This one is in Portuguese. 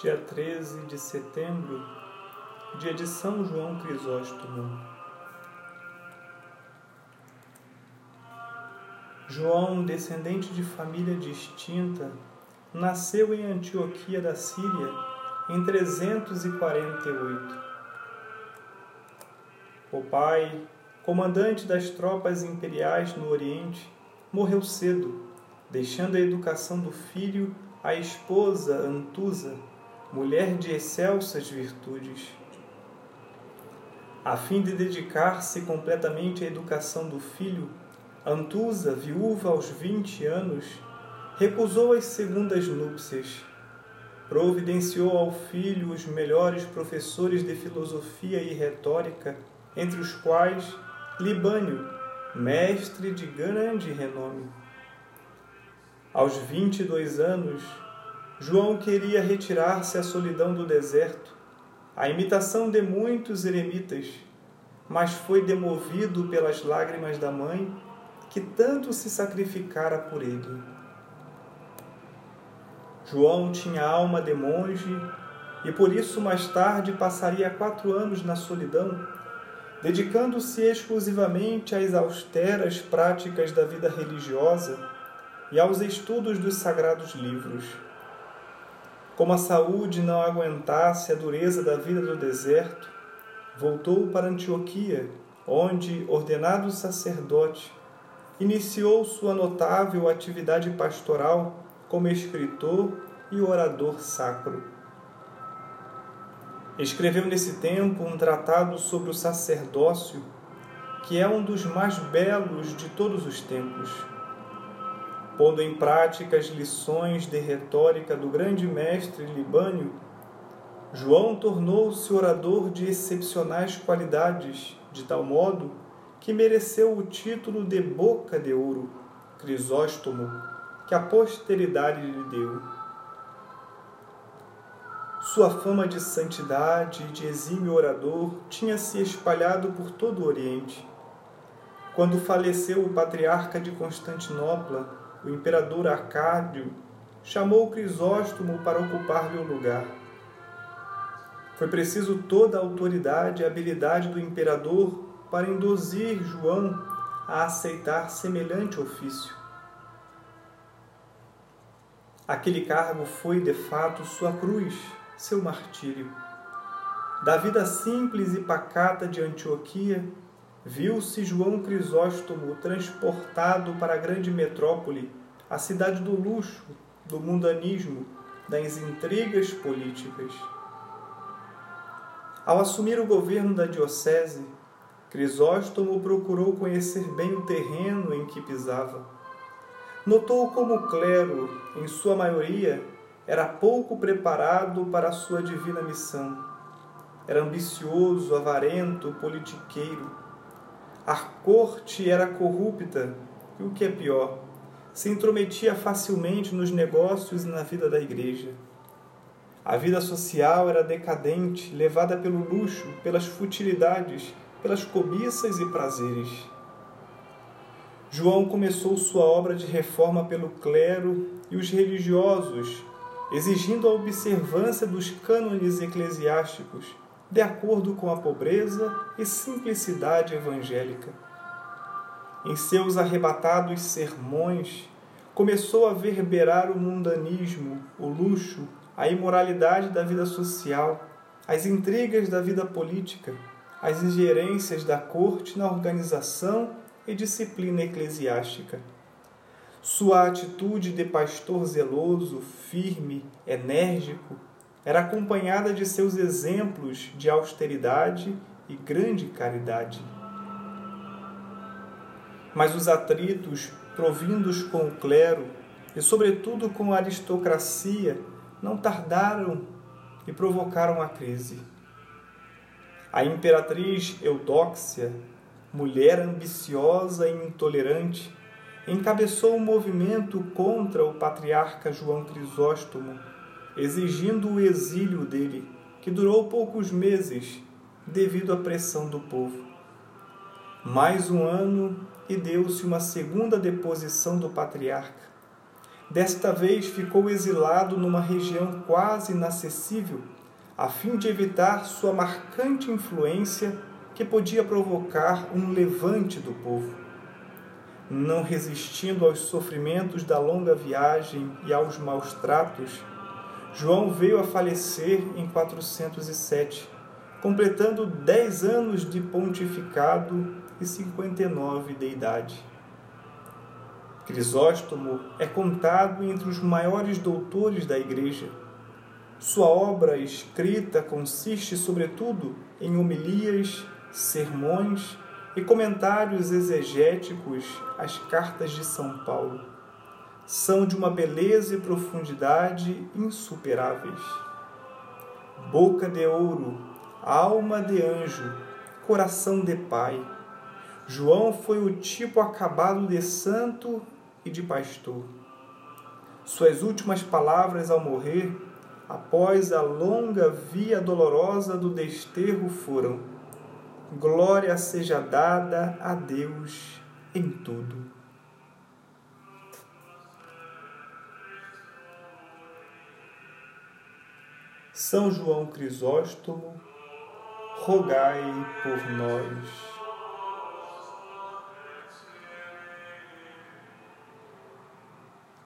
dia 13 de setembro, dia de São João Crisóstomo. João, descendente de família distinta, nasceu em Antioquia da Síria em 348. O pai, comandante das tropas imperiais no Oriente, morreu cedo, deixando a educação do filho à esposa Antusa, mulher de excelsas virtudes. A fim de dedicar-se completamente à educação do filho, Antusa, viúva aos vinte anos, recusou as segundas núpcias. Providenciou ao filho os melhores professores de filosofia e retórica, entre os quais Libânio, mestre de grande renome. Aos vinte e dois anos, João queria retirar-se à solidão do deserto, à imitação de muitos eremitas, mas foi demovido pelas lágrimas da mãe que tanto se sacrificara por ele. João tinha alma de monge e por isso mais tarde passaria quatro anos na solidão, dedicando-se exclusivamente às austeras práticas da vida religiosa e aos estudos dos sagrados livros. Como a saúde não aguentasse a dureza da vida do deserto, voltou para Antioquia, onde, ordenado sacerdote, iniciou sua notável atividade pastoral como escritor e orador sacro. Escreveu nesse tempo um tratado sobre o sacerdócio, que é um dos mais belos de todos os tempos. Pondo em prática as lições de retórica do grande mestre Libânio, João tornou-se orador de excepcionais qualidades, de tal modo que mereceu o título de Boca de Ouro, Crisóstomo, que a posteridade lhe deu. Sua fama de santidade e de exímio orador tinha se espalhado por todo o Oriente. Quando faleceu o patriarca de Constantinopla, o imperador Arcádio chamou Crisóstomo para ocupar-lhe o lugar. Foi preciso toda a autoridade e habilidade do imperador para induzir João a aceitar semelhante ofício. Aquele cargo foi, de fato, sua cruz, seu martírio. Da vida simples e pacata de Antioquia, viu-se João Crisóstomo transportado para a grande metrópole, a cidade do luxo, do mundanismo, das intrigas políticas. Ao assumir o governo da diocese, Crisóstomo procurou conhecer bem o terreno em que pisava. Notou como o clero, em sua maioria, era pouco preparado para a sua divina missão. Era ambicioso, avarento, politiqueiro. A corte era corrupta e, o que é pior, se intrometia facilmente nos negócios e na vida da igreja. A vida social era decadente, levada pelo luxo, pelas futilidades pelas cobiças e prazeres. João começou sua obra de reforma pelo clero e os religiosos, exigindo a observância dos cânones eclesiásticos, de acordo com a pobreza e simplicidade evangélica. Em seus arrebatados sermões, começou a verberar o mundanismo, o luxo, a imoralidade da vida social, as intrigas da vida política as ingerências da corte na organização e disciplina eclesiástica. Sua atitude de pastor zeloso, firme, enérgico, era acompanhada de seus exemplos de austeridade e grande caridade. Mas os atritos provindos com o clero e, sobretudo, com a aristocracia não tardaram e provocaram a crise. A imperatriz Eudóxia, mulher ambiciosa e intolerante, encabeçou um movimento contra o patriarca João Crisóstomo, exigindo o exílio dele, que durou poucos meses devido à pressão do povo. Mais um ano e deu-se uma segunda deposição do patriarca. Desta vez ficou exilado numa região quase inacessível, a fim de evitar sua marcante influência que podia provocar um levante do povo. Não resistindo aos sofrimentos da longa viagem e aos maus tratos, João veio a falecer em 407, completando dez anos de pontificado e 59 de idade. Crisóstomo é contado entre os maiores doutores da Igreja. Sua obra escrita consiste, sobretudo, em homilias, sermões e comentários exegéticos às cartas de São Paulo. São de uma beleza e profundidade insuperáveis. Boca de ouro, alma de anjo, coração de pai. João foi o tipo acabado de santo e de pastor. Suas últimas palavras ao morrer, após a longa via dolorosa do desterro, foram: Glória seja dada a Deus em tudo. São João Crisóstomo, rogai por nós.